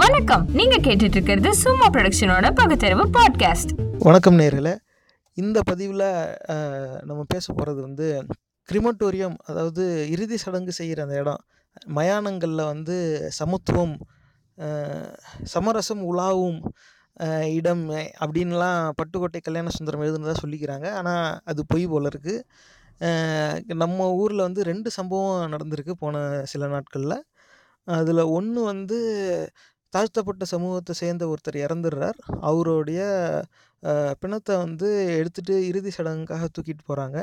வணக்கம். நீங்க கேட்டுட்டு இருக்கிறது சும்மா ப்ரொடக்ஷனோட பகுத்தறிவு பாட்காஸ்ட் வணக்கம் நேர்களே. இந்த பதிவில் நம்ம பேச போகிறது வந்து கிரிமட்டோரியம் அதாவது இறுதி சடங்கு செய்கிற அந்த இடம். மயானங்களில் வந்து சமத்துவம் சமரசம் உலாவும் இடம் அப்படின்லாம் பட்டுக்கோட்டை கல்யாண சுந்தரம் எழுதுனதாக சொல்லிக்கிறாங்க. ஆனால் அது பொய் போல் இருக்குது நம்ம ஊரில் வந்து ரெண்டு சம்பவம் நடந்திருக்கு போன சில நாட்களில். அதில் ஒன்று வந்து தாழ்த்தப்பட்ட சமூகத்தை சேர்ந்த ஒருத்தர் இறந்துடுறார். அவருடைய பிணத்தை வந்து எடுத்துகிட்டு இறுதி சடங்குக்காக தூக்கிட்டு போகிறாங்க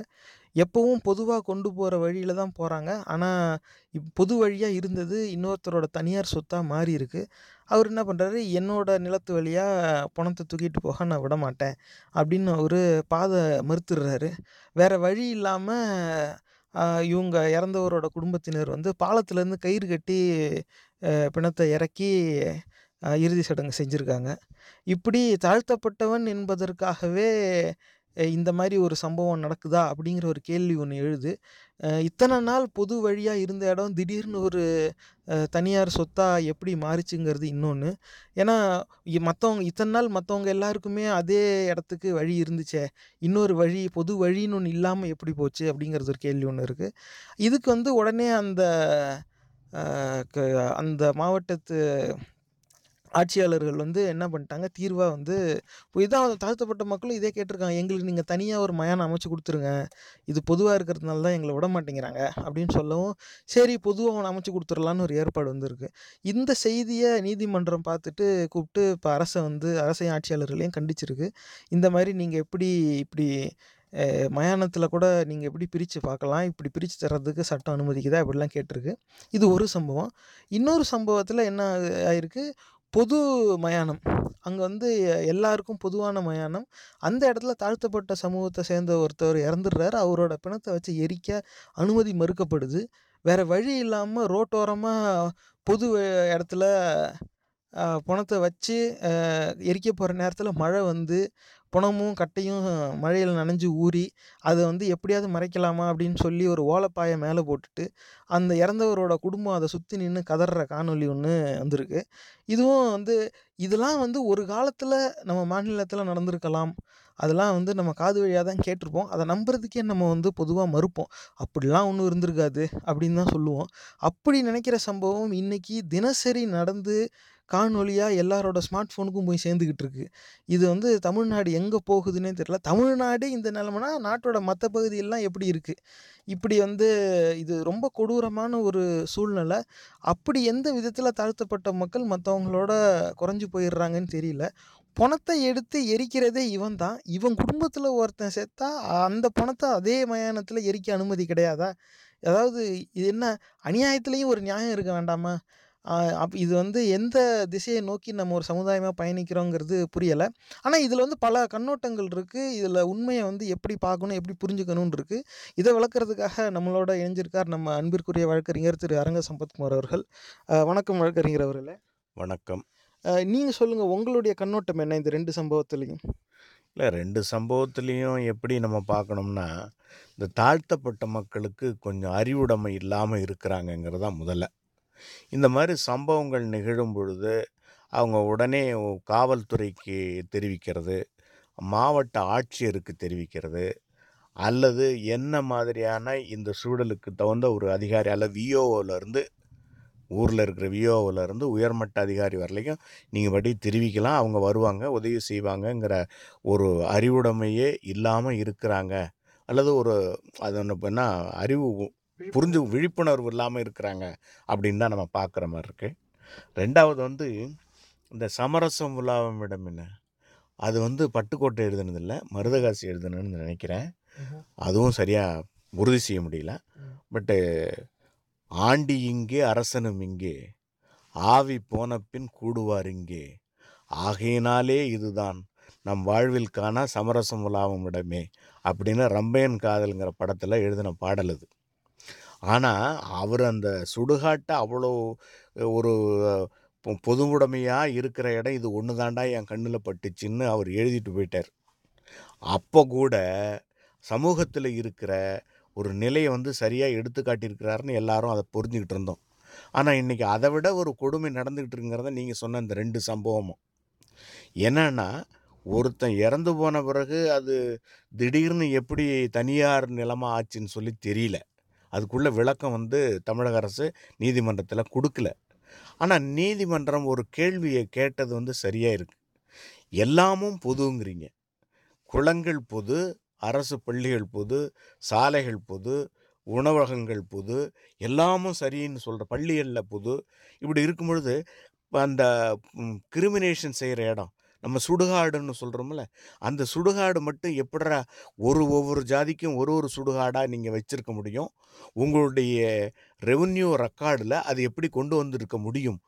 எப்போவும் பொதுவாக கொண்டு போகிற வழியில் தான் போகிறாங்க ஆனால் இப் பொது வழியாக இருந்தது இன்னொருத்தரோட தனியார் சொத்தாக மாறி இருக்கு. அவர் என்ன பண்ணுறாரு என்னோட நிலத்து வழியாக பணத்தை தூக்கிட்டு போக நான் விட மாட்டேன் அப்படின்னு அவர் பாதை மறுத்துடுறாரு. வேறு வழி இல்லாமல் இவங்க இறந்தவரோட குடும்பத்தினர் வந்து பாலத்துலேருந்து கயிறு கட்டி பிணத்தை இறக்கி இறுதி சடங்கு செஞ்சுருக்காங்க. இப்படி தாழ்த்தப்பட்டவன் என்பதற்காகவே இந்த மாதிரி ஒரு சம்பவம் நடக்குதா? அப்படிங்கிற ஒரு கேள்வி ஒன்று எழுது. இத்தனை நாள் பொது வழியாக இருந்த இடம் திடீர்னு ஒரு தனியார் சொத்தாக எப்படி மாறிச்சுங்கிறது இன்னொன்று ஏன்னா மற்றவங்க இத்தனை நாள் மற்றவங்க எல்லாருக்குமே அதே இடத்துக்கு வழி இருந்துச்சே இன்னொரு வழி பொது வழின்னு ஒன்று இல்லாமல் எப்படி போச்சு? அப்படிங்கிறது ஒரு கேள்வி ஒன்று இருக்குது இதுக்கு வந்து உடனே அந்த அந்த மாவட்டத்து ஆட்சியாளர்கள் வந்து என்ன பண்ணிட்டாங்க? தீர்வாக வந்து இப்போ இதான் தாழ்த்தப்பட்ட மக்களும் இதே கேட்டிருக்காங்க. எங்களுக்கு நீங்கள் தனியாக ஒரு மயானம் அமைச்சு கொடுத்துருங்க. இது பொதுவாக இருக்கிறதுனால தான் எங்களை விட மாட்டேங்கிறாங்க அப்படின்னு சொல்லவும் சரி பொதுவாக அவனை அமைச்சு கொடுத்துடலான்னு ஒரு ஏற்பாடு வந்திருக்கு. இந்த செய்தியை நீதிமன்றம் பார்த்துட்டு கூப்பிட்டு இப்போ அரசை வந்து அரசையும் ஆட்சியாளர்களையும் கண்டிச்சிருக்கு. இந்த மாதிரி நீங்கள் எப்படி இப்படி மயானத்தில் கூட நீங்கள் எப்படி பிரித்து பார்க்கலாம் இப்படி பிரித்து தர்றதுக்கு சட்டம் அனுமதிக்குதா? இப்படிலாம் கேட்டிருக்கு. இது ஒரு சம்பவம். இன்னொரு சம்பவத்தில் என்ன ஆயிருக்கு? பொது மயானம். அங்கே வந்து எல்லாருக்கும் பொதுவான மயானம். அந்த இடத்துல தாழ்த்தப்பட்ட சமூகத்தை சேர்ந்த ஒருத்தர் இறந்துடுறாரு. அவரோட பிணத்தை வச்சு எரிக்க அனுமதி மறுக்கப்படுது. வேறு வழி இல்லாமல் ரோட்டோரமாக பொது இடத்துல பணத்தை வச்சு எரிக்க போகிற நேரத்தில் மழை வந்து புணமும் கட்டையும் மழையில் நனைஞ்சு ஊறி அதை வந்து எப்படியாவது மறைக்கலாமா அப்படின்னு சொல்லி ஒரு ஓலைப்பாயை மேலே போட்டுட்டு அந்த இறந்தவரோட குடும்பம் அதை சுற்றி நின்று கதற காணொலி ஒன்று வந்திருக்கு. இதுவும் வந்து இதெல்லாம் வந்து ஒரு காலத்தில் நம்ம மாநிலத்தில் நடந்திருக்கலாம். அதெல்லாம் வந்து நம்ம காது வழியாக தான் கேட்டிருப்போம். அதை நம்புறதுக்கே நம்ம வந்து பொதுவாக மறுப்போம். அப்படிலாம் ஒன்றும் இருந்திருக்காது அப்படின்னு தான் சொல்லுவோம். அப்படி நினைக்கிற சம்பவம் இன்னைக்கு தினசரி நடந்து காணொலியாக எல்லாரோட ஸ்மார்ட் ஃபோனுக்கும் போய் சேர்ந்துக்கிட்டு இருக்கு. இது வந்து தமிழ்நாடு எங்கே போகுதுன்னே தெரியல. தமிழ்நாடு இந்த நிலமைனா நாட்டோட மற்ற பகுதியெல்லாம் எப்படி இருக்குது இப்படி வந்து இது ரொம்ப கொடூரமான ஒரு சூழ்நிலை. அப்படி எந்த விதத்தில் தாழ்த்தப்பட்ட மக்கள் மற்றவங்களோட குறைஞ்சி போயிடுறாங்கன்னு தெரியல. பணத்தை எடுத்து எரிக்கிறதே இவன் தான். இவன் குடும்பத்தில் ஒருத்தன் செத்தா அந்த பணத்தை அதே மயானத்தில் எரிக்க அனுமதி கிடையாதா? அதாவது இது என்ன அநியாயத்துலேயும் ஒரு நியாயம் இருக்க வேண்டாமா? அப் இது வந்து எந்த திசையை நோக்கி நம்ம ஒரு சமுதாயமாக பயணிக்கிறோங்கிறது புரியலை. ஆனால் இதில் வந்து பல கண்ணோட்டங்கள் இருக்குது இதில் உண்மையை வந்து எப்படி பார்க்கணும் எப்படி புரிஞ்சுக்கணும்னு இருக்குது இதை விளக்குறதுக்காக நம்மளோட இணைஞ்சிருக்கார் நம்ம அன்பிற்குரிய வழக்கறிஞர் திரு அரங்க சம்பத்குமார் அவர்கள் வணக்கம் வழக்கறிஞர் அவர்களே. வணக்கம். நீங்கள் சொல்லுங்கள் உங்களுடைய கண்ணோட்டம் என்ன இந்த ரெண்டு சம்பவத்துலையும்? இல்லை ரெண்டு சம்பவத்துலேயும் எப்படி நம்ம பார்க்கணும்னா இந்த தாழ்த்தப்பட்ட மக்களுக்கு கொஞ்சம் அறிவுடைமை இல்லாமல் இருக்கிறாங்கங்கிறது தான் முதல்ல. இந்த மாதிரி சம்பவங்கள் நிகழும் பொழுது அவங்க உடனே காவல்துறைக்கு தெரிவிக்கிறது மாவட்ட ஆட்சியருக்கு தெரிவிக்கிறது அல்லது என்ன மாதிரியான இந்த சூழலுக்கு தகுந்த ஒரு அதிகாரி அல்ல விஓவிலேருந்து ஊரில் இருக்கிற விஓவிலருந்து உயர்மட்ட அதிகாரி வரலையும் நீங்கள் படி தெரிவிக்கலாம் அவங்க வருவாங்க உதவி செய்வாங்கங்கிற ஒரு அறிவுடைமையே இல்லாமல் இருக்கிறாங்க. அல்லது ஒரு அது ஒன்று என்ன அறிவு புரிஞ்சு விழிப்புணர்வு இல்லாமல் இருக்கிறாங்க அப்படின்னு தான் நம்ம பார்க்குற மாதிரி இருக்குது ரெண்டாவது வந்து இந்த சமரசம் உலாவம் இடம் என்ன? அது வந்து பட்டுக்கோட்டை எழுதுனதில்ல மருதகாசி எழுதுனதுன்னு நினைக்கிறேன். அதுவும் சரியாக உறுதி செய்ய முடியல. பட்டு ஆண்டி இங்கே அரசனும் இங்கே ஆவி போன பின் கூடுவார் இங்கே. ஆகையினாலே இதுதான் நம் வாழ்வில் காண சமரசம் உலாவும் இடமே அப்படின்னு ரம்பையன் காதல்ங்கிற படத்தில் எழுதின பாடல் அது. ஆனால் அவர் அந்த சுடுகாட்டை அவ்வளோ ஒரு பொதுவுடைமையாக இருக்கிற இடம் இது ஒன்று தாண்டா என் கண்ணில் பட்டுச்சின்னு அவர் எழுதிட்டு போயிட்டார். அப்போ கூட சமூகத்தில் இருக்கிற ஒரு நிலையை வந்து சரியாக எடுத்து காட்டியிருக்கிறாருன்னு எல்லாரும் அதை புரிஞ்சுக்கிட்டு இருந்தோம். ஆனால் இன்றைக்கி அதை விட ஒரு கொடுமை நடந்துக்கிட்டு இருக்குங்கிறத நீங்கள் சொன்ன இந்த ரெண்டு சம்பவமும். என்னன்னா ஒருத்தன் இறந்து போன பிறகு அது திடீர்னு எப்படி தனியார் நிலமாக ஆச்சுன்னு சொல்லி தெரியல. அதுக்குள்ள விளக்கம் வந்து தமிழக அரசு நீதிமன்றத்தில் கொடுக்கல. ஆனால் நீதிமன்றம் ஒரு கேள்வியை கேட்டது வந்து சரியாக இருக்குது எல்லாமும் பொதுங்கிறீங்க. குளங்கள் பொது அரசு பள்ளிகள் பொது சாலைகள் பொது உணவகங்கள் பொது எல்லாமும் சரின்னு சொல்கிற பள்ளிகளில் பொது. இப்படி இருக்கும் பொழுது அந்த கிரிமினேஷன் செய்கிற இடம் நம்ம சுடுகாடுன்னு சொல்கிறோம்ல அந்த சுடுகாடு மட்டும் எப்படிடா ஒரு ஒவ்வொரு ஜாதிக்கும் ஒரு ஒரு சுடுகாடாக நீங்கள் வச்சுருக்க முடியும்? உங்களுடைய ரெவன்யூ ரெக்கார்டில் அது எப்படி கொண்டு வந்திருக்க முடியும்?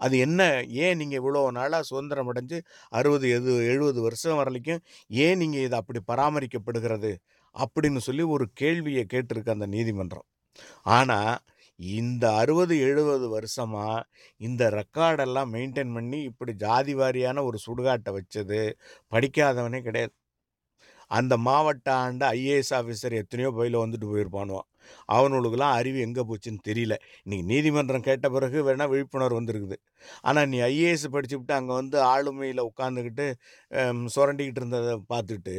அது என்ன? ஏன் நீங்கள் இவ்வளோ நாளாக சுதந்திரம் அடைஞ்சு அறுபது எது எழுபது வருஷம் வரலைக்கும் ஏன் நீங்கள் இது அப்படி பராமரிக்கப்படுகிறது? அப்படின்னு சொல்லி ஒரு கேள்வியை கேட்டிருக்கு அந்த நீதிமன்றம். ஆனால் இந்த அறுபது எழுபது வருஷமாக இந்த ரெக்கார்டெல்லாம் மெயின்டைன் பண்ணி இப்படி ஜாதி வாரியான ஒரு சுடுகாட்டை வச்சது படிக்காதவனே கிடையாது. அந்த மாவட்ட ஆண்ட ஐஏஎஸ் ஆஃபீஸர் எத்தனையோ பயில வந்துட்டு போயிருப்பானுவான். அவனுங்களுக்கெல்லாம் அறிவு எங்கே போச்சுன்னு தெரியல. இன்றைக்கி நீதிமன்றம் கேட்ட பிறகு வேணால் விழிப்புணர்வு வந்திருக்குது. ஆனால் நீ ஐஏஎஸ் படிச்சுவிட்டு அங்கே வந்து ஆளுமையில் உட்காந்துக்கிட்டு சுரண்டிக்கிட்டு இருந்ததை பார்த்துட்டு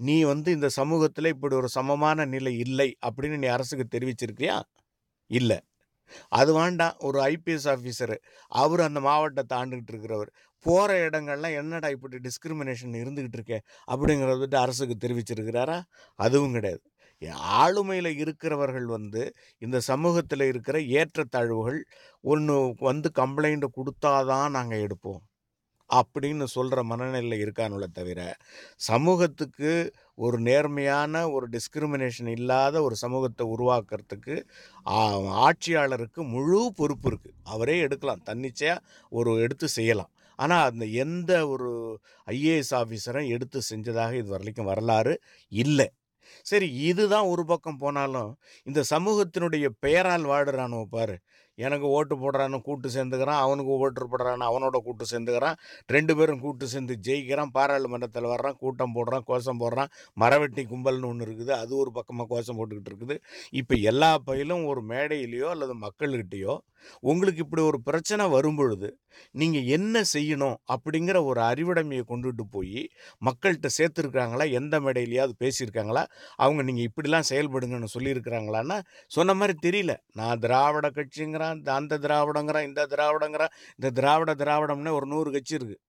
நீ வந்து இந்த சமூகத்தில் இப்படி ஒரு சமமான நிலை இல்லை அப்படின்னு நீ அரசுக்கு தெரிவிச்சிருக்கியா? இல்லை. அது வேண்டாம் ஒரு ஐபிஎஸ் ஆஃபீஸரு. அவர் அந்த மாவட்டத்தை ஆண்டுகிட்டு இருக்கிறவர் போகிற இடங்கள்லாம் என்னடா இப்படி டிஸ்கிரிமினேஷன் இருந்துக்கிட்டு இருக்கே? அப்படிங்கிறத விட்டு அரசுக்கு தெரிவிச்சிருக்கிறாரா? அதுவும் கிடையாது. ஆளுமையில் இருக்கிறவர்கள் வந்து இந்த சமூகத்தில் இருக்கிற ஏற்றத்தாழ்வுகள் ஒன்று வந்து கம்ப்ளைண்ட்டு கொடுத்தாதான் நாங்கள் எடுப்போம். அப்படின்னு சொல்கிற மனநிலை இருக்கானுல தவிர சமூகத்துக்கு ஒரு நேர்மையான ஒரு டிஸ்கிரிமினேஷன் இல்லாத ஒரு சமூகத்தை உருவாக்குறதுக்கு ஆட்சியாளருக்கு முழு பொறுப்பு இருக்குது அவரே எடுக்கலாம். தன்னிச்சையாக ஒரு எடுத்து செய்யலாம். ஆனால் அந்த எந்த ஒரு ஐஏஎஸ் ஆஃபீஸரும் எடுத்து செஞ்சதாக இது வரைக்கும் வரலாறு இல்லை. சரி இதுதான் ஒரு பக்கம் போனாலும் இந்த சமூகத்தினுடைய பெயரால் வாடுறானோ பாரு. எனக்கு ஓட்டு போடுறான்னு கூட்டு சேர்ந்துக்கிறான் அவனுக்கு ஓட்டு போடுறான்னு அவனோட கூட்டு சேர்ந்துக்கிறான். ரெண்டு பேரும் கூட்டு சேர்ந்து ஜெயிக்கிறான். பாராளுமன்றத்தில் வர்றான் கூட்டம் போடுறான் கோஷம் போடுறான். மரவெட்டி கும்பல்னு ஒன்று இருக்குது. அது ஒரு பக்கமாக கோஷம் போட்டுக்கிட்டு இருக்குது. இப்போ எல்லா பயிலும் ஒரு மேடையிலையோ அல்லது மக்கள்கிட்டேயோ உங்களுக்கு இப்படி ஒரு பிரச்சனை வரும் பொழுது நீங்கள் என்ன செய்யணும் அப்படிங்கிற ஒரு அறிவுடைமையை கொண்டுட்டு போய் மக்கள்கிட்ட சேர்த்துருக்காங்களா எந்த மேடையிலையாவது பேசியிருக்காங்களா? அவங்க நீங்கள் இப்படிலாம் செயல்படுங்கன்னு சொல்லியிருக்கிறாங்களான்னா சொன்ன மாதிரி தெரியல. நான் திராவிட கட்சிங்கிறான் இந்த அந்த திராவிடங்கிறான் இந்த திராவிடங்கிறான் இந்த திராவிட திராவிடம்னு ஒரு நூறு கட்சி இருக்குது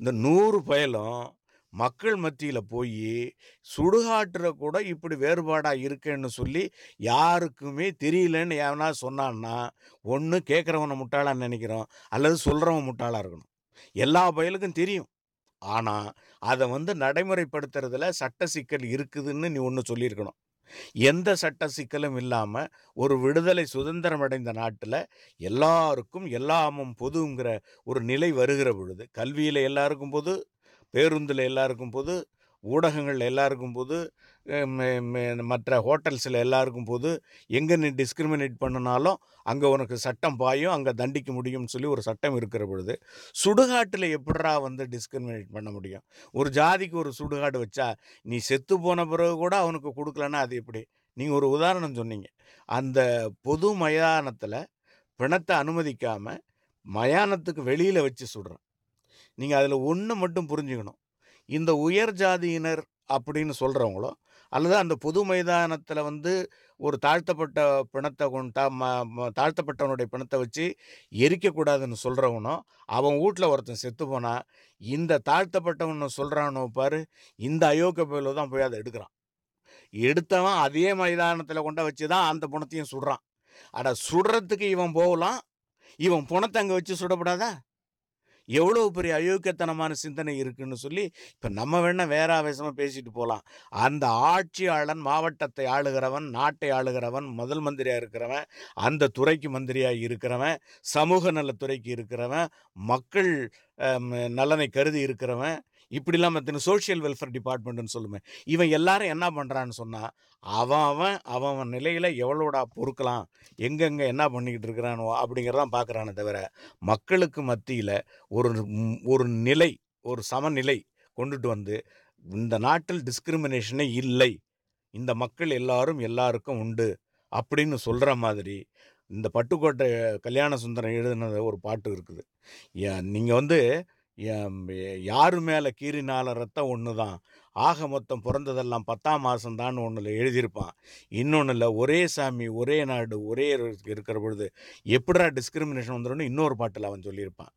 இந்த நூறு பயலும் மக்கள் மத்தியில் போய் சுடுகாட்டில் கூட இப்படி வேறுபாடாக இருக்கேன்னு சொல்லி யாருக்குமே தெரியலன்னு எவனா சொன்னான்னா ஒன்று கேட்குறவனை முட்டாளான்னு நினைக்கிறோம் அல்லது சொல்கிறவன் முட்டாளாக இருக்கணும். எல்லா பயலுக்கும் தெரியும். ஆனால் அதை வந்து நடைமுறைப்படுத்துறதுல சட்ட சிக்கல் இருக்குதுன்னு நீ ஒன்று சொல்லியிருக்கணும். எந்த சட்ட சிக்கலும் இல்லாமல் ஒரு விடுதலை சுதந்திரம் அடைந்த நாட்டில் எல்லாருக்கும் எல்லாமும் பொதுங்கிற ஒரு நிலை வருகிற பொழுது கல்வியில் எல்லாருக்கும் பொது பேருந்தில் எல்லாம் இருக்கும்போது ஊடகங்கள் எல்லாருக்கும் போது மற்ற ஹோட்டல்ஸில் எல்லாருக்கும் போது எங்கே நீ டிஸ்கிரிமினேட் பண்ணினாலும் அங்கே உனக்கு சட்டம் பாயும் அங்கே தண்டிக்க முடியும்னு சொல்லி ஒரு சட்டம் இருக்கிற பொழுது சுடுகாட்டில் எப்படா வந்து டிஸ்கிரிமினேட் பண்ண முடியும்? ஒரு ஜாதிக்கு ஒரு சுடுகாடு வச்சா நீ செத்து போன பிறகு கூட அவனுக்கு கொடுக்கலன்னா அது எப்படி? நீங்கள் ஒரு உதாரணம் சொன்னீங்க. அந்த பொது மயானத்தில் பிணத்தை அனுமதிக்காமல் மயானத்துக்கு வெளியில் வச்சு சுடுறான். நீங்கள் அதில் ஒன்று மட்டும் புரிஞ்சுக்கணும். இந்த உயர் ஜாதியினர் அப்படின்னு சொல்கிறவங்களோ அல்லது அந்த பொது மைதானத்தில் வந்து ஒரு தாழ்த்தப்பட்ட பிணத்தை கொண்டா ம ம- தாழ்த்தப்பட்டவனுடைய பிணத்தை வச்சு எரிக்கக்கூடாதுன்னு சொல்கிறவனோ அவன் வீட்டில் ஒருத்தன் செத்து போனால் இந்த தாழ்த்தப்பட்டவன் சொல்கிறானோ பாரு இந்த அயோக்கிய பயில தான் போய் அதை எடுக்கிறான். எடுத்தவன் அதே மைதானத்தில் கொண்ட வச்சு தான் அந்த புணத்தையும் சுடுறான். அட சுடுறதுக்கு இவன் போகலாம் இவன் புணத்தை அங்கே வச்சு சுடப்படாதா? எவ்வளோ பெரிய அயோக்கியத்தனமான சிந்தனை இருக்குன்னு சொல்லி இப்போ நம்ம வேணால் வேற ஆவேசமாக பேசிட்டு போகலாம் அந்த ஆட்சியாளன் மாவட்டத்தை ஆளுகிறவன் நாட்டை ஆளுகிறவன் முதல் மந்திரியாக இருக்கிறவன் அந்த துறைக்கு மந்திரியாக இருக்கிறவன் சமூக நலத்துறைக்கு இருக்கிறவன் மக்கள் நலனை கருதி இருக்கிறவன் இப்படிலாம் மற்ற சோஷியல் வெல்ஃபேர் டிபார்ட்மெண்ட்னு சொல்லுவேன் இவன் எல்லாரும் என்ன பண்ணுறான்னு சொன்னால் அவன் அவன் அவன் அவன் நிலையில் எவ்வளோடா பொறுக்கலாம் எங்கெங்கே என்ன பண்ணிக்கிட்டு இருக்கிறானோ அப்படிங்கிறதான் பார்க்குறானே தவிர மக்களுக்கு மத்தியில் ஒரு ஒரு நிலை ஒரு சமநிலை கொண்டுட்டு வந்து இந்த நாட்டில் டிஸ்கிரிமினேஷனே இல்லை. இந்த மக்கள் எல்லாரும் எல்லாருக்கும் உண்டு அப்படின்னு சொல்கிற மாதிரி இந்த பட்டுக்கோட்டை கல்யாண சுந்தரம் எழுதின ஒரு பாட்டு இருக்குது. நீங்கள் வந்து யாரு மேலே கீறினால ரத்தம் ஒன்று தான் ஆக மொத்தம் பிறந்ததெல்லாம் பத்தாம் மாதம்தான் ஒன்றில் எழுதியிருப்பான். இன்னொன்றில் ஒரே சாமி ஒரே நாடு ஒரே இருக்கிற பொழுது எப்படிடா டிஸ்கிரிமினேஷன் வந்துடும் இன்னொரு பாட்டில் அவன் சொல்லியிருப்பான்.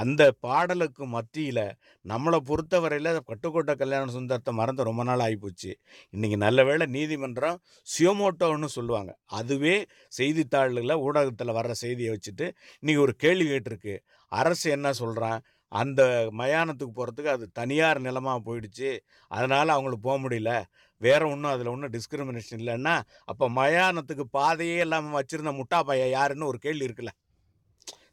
அந்த பாடலுக்கு மத்தியில் நம்மளை பொறுத்தவரையில் கட்டுக்கோட்டை கல்யாண சுந்தரத்தை மறந்து ரொம்ப நாள் ஆகிப்போச்சு இன்றைக்கி நல்ல வேளை நீதிமன்றம் சியோமோட்டோன்னு சொல்லுவாங்க. அதுவே செய்தித்தாள்களில் ஊடகத்தில் வர்ற செய்தியை வச்சுட்டு இன்றைக்கி ஒரு கேள்வி கேட்டிருக்கு. அரசு என்ன சொல்கிறான் அந்த மயானத்துக்கு போகிறதுக்கு அது தனியார் நிலமாக போயிடுச்சு. அதனால் அவங்களுக்கு போக முடியல. வேறு ஒன்றும் அதில் ஒன்றும் டிஸ்கிரிமினேஷன் இல்லைன்னா அப்போ மயானத்துக்கு பாதையே இல்லாமல் வச்சுருந்த முட்டா பையன் யாருன்னு ஒரு கேள்வி இருக்குல்ல.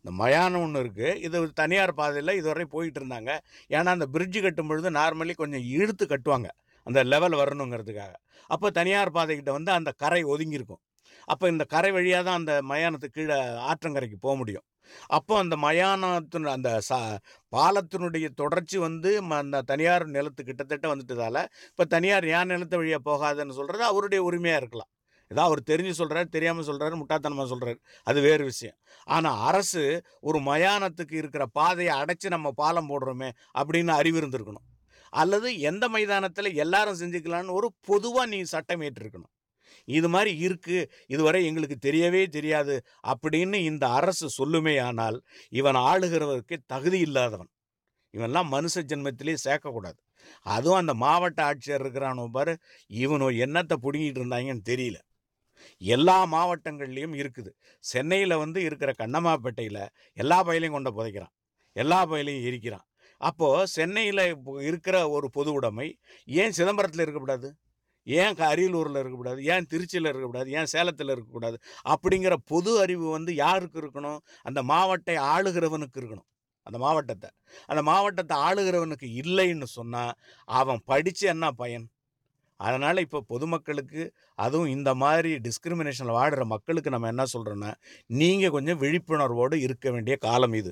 இந்த மயானம் ஒன்று இருக்குது இது தனியார் பாதையில் இதுவரை போயிட்டு இருந்தாங்க. ஏன்னா அந்த பிரிட்ஜு கட்டும் பொழுது நார்மலி கொஞ்சம் இழுத்து கட்டுவாங்க. அந்த லெவல் வரணுங்கிறதுக்காக. அப்போ தனியார் பாதைக்கிட்ட வந்து அந்த கரை ஒதுங்கியிருக்கும். அப்போ இந்த கரை வழியாக தான் அந்த மயானத்துக்கு கீழே ஆற்றங்கரைக்கு போக முடியும். அப்போ அந்த மயானத்தின் அந்த சா பாலத்தினுடைய தொடர்ச்சி வந்து ம- அந்த தனியார் நிலத்து கிட்டத்தட்ட வந்துட்டதால் இப்போ தனியார் ஏன் நிலத்து வழியாக போகாதுன்னு சொல்கிறது அவருடைய உரிமையாக இருக்கலாம். ஏதோ அவர் தெரிஞ்சு சொல்கிறாரு தெரியாமல் சொல்கிறாரு முட்டாத்தனமாக சொல்கிறாரு அது வேறு விஷயம். ஆனால் அரசு ஒரு மயானத்துக்கு இருக்கிற பாதையை அடைச்சி நம்ம பாலம் போடுறோமே அப்படின்னு அறிவு இருந்திருக்கணும். அல்லது எந்த மைதானத்தில் எல்லாரும் செஞ்சுக்கலான்னு ஒரு பொதுவாக நீ சட்டம் ஏற்றிருக்கணும். இது மாதிரி இருக்குது இதுவரை எங்களுக்கு தெரியவே தெரியாது அப்படின்னு இந்த அரசு சொல்லுமே ஆனால் இவன் ஆளுகிறவருக்கு தகுதி இல்லாதவன். இவன்லாம் மனுஷ ஜென்மத்திலே சேர்க்கக்கூடாது. அதுவும் அந்த மாவட்ட ஆட்சியர் இருக்கிறானோ பாரு இவனோ என்னத்தை பிடுங்கிட்டு இருந்தாங்கன்னு தெரியல. எல்லா மாவட்டங்கள்லேயும் இருக்குது. சென்னையில் வந்து இருக்கிற கண்ணம்மாப்பேட்டையில் எல்லா பயிலையும் கொண்டு புதைக்கிறான் எல்லா பயிலையும் எரிக்கிறான். அப்போது சென்னையில் இருக்கிற ஒரு பொது உடைமை ஏன் சிதம்பரத்தில் இருக்கக்கூடாது ஏன் அரியலூரில் இருக்கக்கூடாது? ஏன் திருச்சியில் இருக்கக்கூடாது? ஏன் சேலத்தில் இருக்கக்கூடாது? அப்படிங்கிற பொது அறிவு வந்து யாருக்கு இருக்கணும்? அந்த மாவட்டை ஆளுகிறவனுக்கு இருக்கணும். அந்த மாவட்டத்தை. அந்த மாவட்டத்தை ஆளுகிறவனுக்கு இல்லைன்னு சொன்னால் அவன் படித்து என்ன பயன்? அதனால் இப்போ பொதுமக்களுக்கு அதுவும் இந்த மாதிரி டிஸ்கிரிமினேஷனில் வாடுற மக்களுக்கு நம்ம என்ன சொல்கிறோன்னா நீங்கள் கொஞ்சம் விழிப்புணர்வோடு இருக்க வேண்டிய காலம் இது.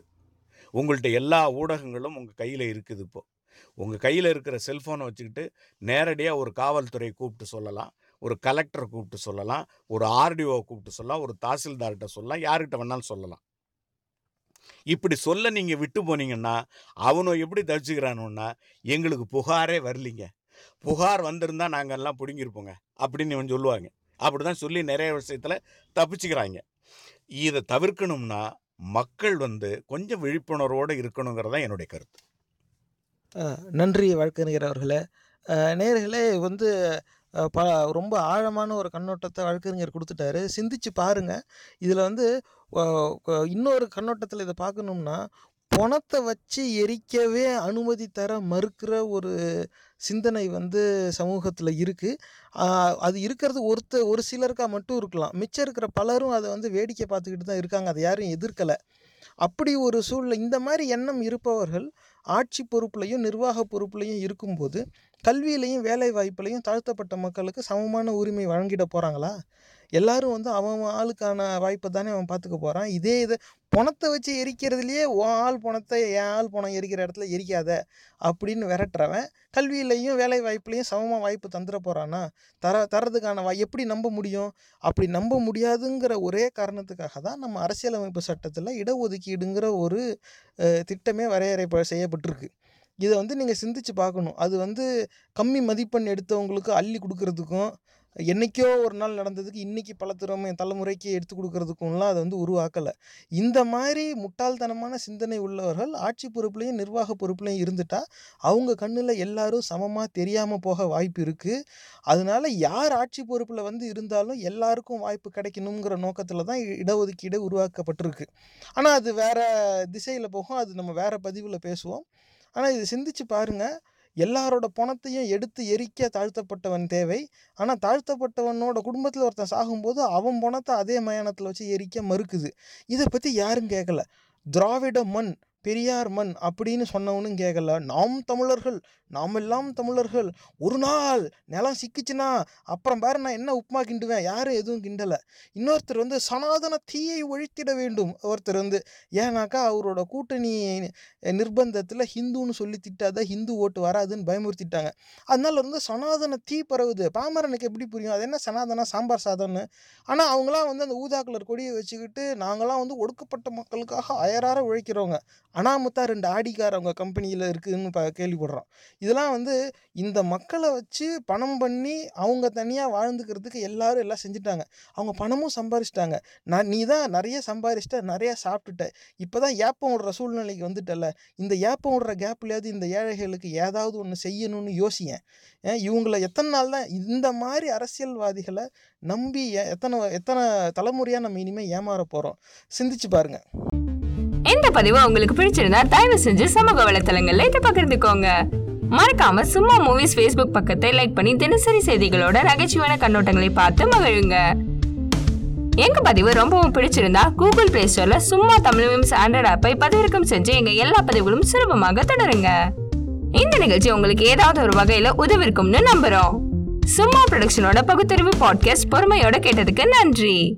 உங்கள்கிட்ட எல்லா ஊடகங்களும் உங்கள் கையில் இருக்குது இப்போது உங்கள் கையில் இருக்கிற செல்ஃபோனை வச்சுக்கிட்டு நேரடியாக ஒரு காவல்துறையை கூப்பிட்டு சொல்லலாம். ஒரு கலெக்டரை கூப்பிட்டு சொல்லலாம். ஒரு ஆர்டிஓ கூப்பிட்டு சொல்லலாம். ஒரு தாசில்தார்கிட்ட சொல்லலாம். யார்கிட்ட வேணாலும் சொல்லலாம். இப்படி சொல்ல நீங்கள் விட்டு போனீங்கன்னா அவனை எப்படி தவிச்சுக்கிறானுன்னா எங்களுக்கு புகாரே வரலிங்க. புகார் வந்திருந்தால் நாங்கள் எல்லாம் பிடுங்கியிருப்போங்க அப்படின்னு இவன் சொல்லுவாங்க. அப்படி தான் சொல்லி நிறைய விஷயத்தில் தப்பிச்சுக்கிறாங்க. இதை தவிர்க்கணும்னா மக்கள் வந்து கொஞ்சம் விழிப்புணர்வோடு இருக்கணுங்கிறது தான் என்னுடைய கருத்து. நன்றி வழக்கறிஞர் அவர்களே. அஹ், நேயர்களே வந்து ப ரொம்ப ஆழமான ஒரு கண்ணோட்டத்தை வழக்கறிஞர் கொடுத்துட்டாரு. சிந்திச்சு பாருங்க. இதில் வந்து இன்னொரு கண்ணோட்டத்தில் இதை பார்க்கணும்னா பணத்தை வச்சு எரிக்கவே அனுமதி தர மறுக்கிற ஒரு சிந்தனை வந்து சமூகத்தில் இருக்குது அது இருக்கிறது ஒருத்த ஒரு சிலருக்கா மட்டும் இருக்கலாம். மிச்சம் இருக்கிற பலரும் அதை வந்து வேடிக்கை பார்த்துக்கிட்டு தான் இருக்காங்க. அதை யாரும் எதிர்க்கலை. அப்படி ஒரு சூழ்நிலை இந்த மாதிரி எண்ணம் இருப்பவர்கள் ஆட்சி பொறுப்புலையும் நிர்வாக பொறுப்புலையும் இருக்கும்போது கல்வியிலையும் வேலை வாய்ப்புலையும் தாழ்த்தப்பட்ட மக்களுக்கு சமமான உரிமை வழங்கிட போகிறாங்களா எல்லாரும் வந்து அவன் ஆளுக்கான வாய்ப்பை தானே அவன் பார்த்துக்க போகிறான் இதே இதை பணத்தை வச்சு எரிக்கிறதுலையே ஓ ஆள் பணத்தை என் ஆள் பணம் எரிக்கிற இடத்துல எரிக்காத அப்படின்னு விரட்டுறவன் கல்வியிலையும் வேலை வாய்ப்புலையும் சமமாக வாய்ப்பு தந்துட போகிறானா தர தரதுக்கான வா எப்படி நம்ப முடியும்? அப்படி நம்ப முடியாதுங்கிற ஒரே காரணத்துக்காக தான் நம்ம அரசியலமைப்பு சட்டத்தில் இடஒதுக்கீடுங்கிற ஒரு திட்டமே வரையறை செய்யப்பட்டிருக்கு. இதை வந்து நீங்கள் சிந்திச்சு பார்க்கணும். அது வந்து கம்மி மதிப்பெண் எடுத்தவங்களுக்கு அள்ளி கொடுக்கறதுக்கும் என்னைக்கோ ஒரு நாள் நடந்ததுக்கு இன்றைக்கி பல திறமை தலைமுறைக்கு எடுத்து கொடுக்கறதுக்கும்லாம் அதை வந்து உருவாக்கலை. இந்த மாதிரி முட்டாள்தனமான சிந்தனை உள்ளவர்கள் ஆட்சி பொறுப்புலையும் நிர்வாக பொறுப்புலையும் இருந்துட்டால் அவங்க கண்ணில் எல்லாரும் சமமாக தெரியாமல் போக வாய்ப்பு இருக்குது அதனால யார் ஆட்சி பொறுப்பில் வந்து இருந்தாலும் எல்லாருக்கும் வாய்ப்பு கிடைக்கணுங்கிற நோக்கத்தில் தான் இடஒதுக்கீடு உருவாக்கப்பட்டிருக்கு. ஆனால் அது வேற திசையில் போகும். அது நம்ம வேறு பதிவில் பேசுவோம். ஆனால் இது சிந்திச்சு பாருங்கள் எல்லாரோட பணத்தையும் எடுத்து எரிக்க தாழ்த்தப்பட்டவன் தேவை. ஆனால் தாழ்த்தப்பட்டவனோட குடும்பத்தில் ஒருத்தன் சாகும்போது அவன் பணத்தை அதே மயானத்தில் வச்சு எரிக்க மறுக்குது. இதை பற்றி யாரும் கேட்கல திராவிட மண் பெரியார் மண் அப்படின்னு சொன்னவனும் கேட்கல நாம் தமிழர்கள் நாம் எல்லாம் தமிழர்கள். ஒரு நாள் நிலம் சிக்கிச்சுன்னா அப்புறம் பாரு நான் என்ன உப்புமா கிண்டுவேன்? யாரும் எதுவும் கிண்டலை. இன்னொருத்தர் வந்து சனாதன தீயை ஒழித்திட வேண்டும். ஒருத்தர் வந்து ஏன்னாக்கா அவரோட கூட்டணி நிர்பந்தத்தில் ஹிந்துன்னு சொல்லி திட்டாத ஹிந்து ஓட்டு வராதுன்னு பயமுறுத்திட்டாங்க. அதனால வந்து சனாதன தீ பரவுது. பாமரனுக்கு எப்படி புரியும்? அது என்ன சனாதனா சாம்பார் சாதம்னு? ஆனால் அவங்களாம் வந்து அந்த ஊதா கலர் கொடியை வச்சுக்கிட்டு நாங்களாம் வந்து ஒடுக்கப்பட்ட மக்களுக்காக அயரார உழைக்கிறவங்க. அனாமுத்தா ரெண்டு ஆடிக்கார் அவங்க கம்பெனியில் இருக்குதுன்னு ப கேள்விப்படுறோம். இதெல்லாம் வந்து இந்த மக்களை வச்சு பணம் பண்ணி அவங்க தனியாக வாழ்ந்துக்கிறதுக்கு எல்லாரும் எல்லாம் செஞ்சுட்டாங்க. அவங்க பணமும் சம்பாரிச்சிட்டாங்க. நான் நீ தான் நிறைய சம்பாரிச்சிட்ட நிறைய சாப்பிட்டுட்ட. இப்போ தான் ஏப்பம் விடுற சூழ்நிலைக்கு வந்துட்டல இந்த ஏப்பம் விடுற கேப்லையாவது இந்த ஏழைகளுக்கு ஏதாவது ஒன்று செய்யணும்னு யோசியேன். இவங்களை எத்தனை நாள் தான் இந்த மாதிரி அரசியல்வாதிகளை நம்பி எத்தனை எத்தனை தலைமுறையாக நம்ம இனிமேல் ஏமாற போகிறோம் சிந்திச்சு பாருங்கள் இந்த பதிவு உங்களுக்கு பிடிச்சிருந்தா தயவு செஞ்சு சமூக வலைத்தளங்கள்ல இதை பகிர்ந்துக்கோங்க. மறக்காம சும்மா மூவிஸ் ஃபேஸ்புக் பக்கத்தை லைக் பண்ணி தினசரி செய்திகளோட நகைச்சுவையான கண்ணோட்டங்களை பார்த்து மகிழுங்க. எங்க பதிவு ரொம்பவும் பிடிச்சிருந்தா கூகுள் பிளே ஸ்டோர்ல சும்மா தமிழ் மீம்ஸ் ஆண்ட்ராய்ட் ஆப்பை பதிவிறக்கம் செஞ்சு எங்க எல்லா பதிவுகளும் சுலபமாக தொடருங்க. இந்த நிகழ்ச்சி உங்களுக்கு ஏதாவது ஒரு வகையில உதவிருக்கும்னு நம்புறோம். சும்மா ப்ரொடக்ஷனோட பகுத்தறிவு பாட்காஸ்ட் பொறுமையோட கேட்டதுக்கு நன்றி.